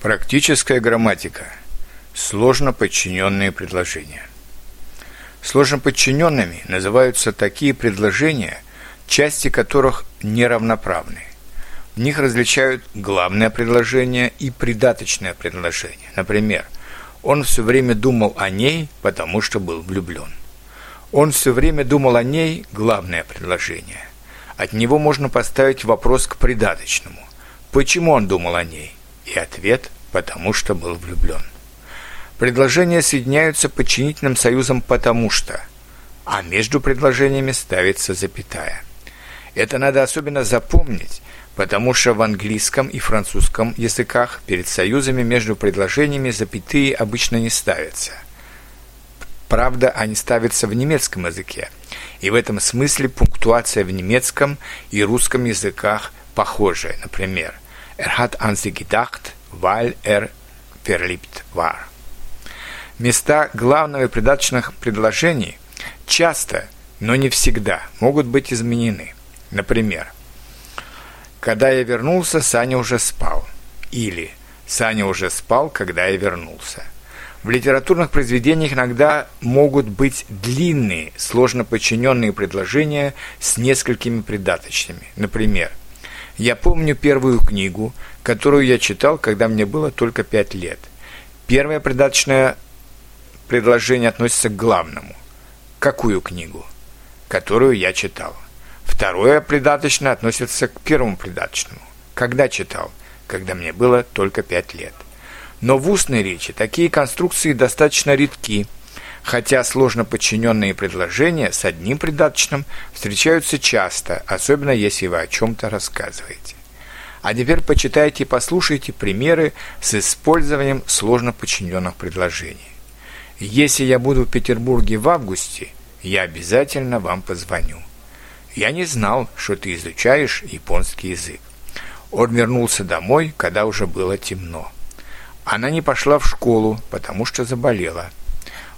Практическая грамматика. Сложно подчиненные предложения. Сложно подчиненными называются такие предложения, части которых неравноправны. В них различают главное предложение и придаточное предложение. Например, он все время думал о ней, потому что был влюблен. Он все время думал о ней – главное предложение. От него можно поставить вопрос к придаточному. Почему он думал о ней? И ответ – потому что был влюблен. Предложения соединяются подчинительным союзом «потому что», а между предложениями ставится запятая. Это надо особенно запомнить, потому что в английском и французском языках перед союзами между предложениями запятые обычно не ставятся. Правда, они ставятся в немецком языке, и в этом смысле пунктуация в немецком и русском языках похожая. Например, «Er hat an sie gedacht», weil er verliebt war. Места главного и придаточных предложений часто, но не всегда, могут быть изменены. Например, «Когда я вернулся, Саня уже спал» или «Саня уже спал, когда я вернулся». В литературных произведениях иногда могут быть длинные, сложно подчиненные предложения с несколькими придаточными. Например, я помню первую книгу, которую я читал, когда мне было только пять лет. Первое придаточное предложение относится к главному. Какую книгу? Которую я читал. Второе придаточное относится к первому придаточному. Когда читал? Когда мне было только пять лет. Но в устной речи такие конструкции достаточно редки – хотя сложно подчиненные предложения с одним придаточным встречаются часто, особенно если вы о чем-то рассказываете. А теперь почитайте и послушайте примеры с использованием сложно подчиненных предложений. Если я буду в Петербурге в августе, я обязательно вам позвоню. Я не знал, что ты изучаешь японский язык. Он вернулся домой, когда уже было темно. Она не пошла в школу, потому что заболела –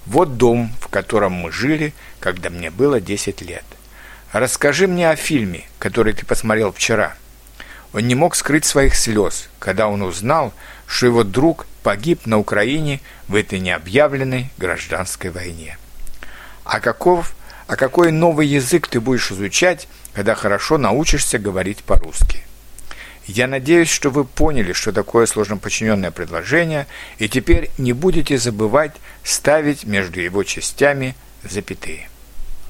вот дом, в котором мы жили, когда мне было 10 лет. Расскажи мне о фильме, который ты посмотрел вчера. Он не мог скрыть своих слез, когда он узнал, что его друг погиб на Украине в этой необъявленной гражданской войне. А каков, а какой новый язык ты будешь изучать, когда хорошо научишься говорить по-русски? Я надеюсь, что вы поняли, что такое сложно подчиненное предложение, и теперь не будете забывать ставить между его частями запятые.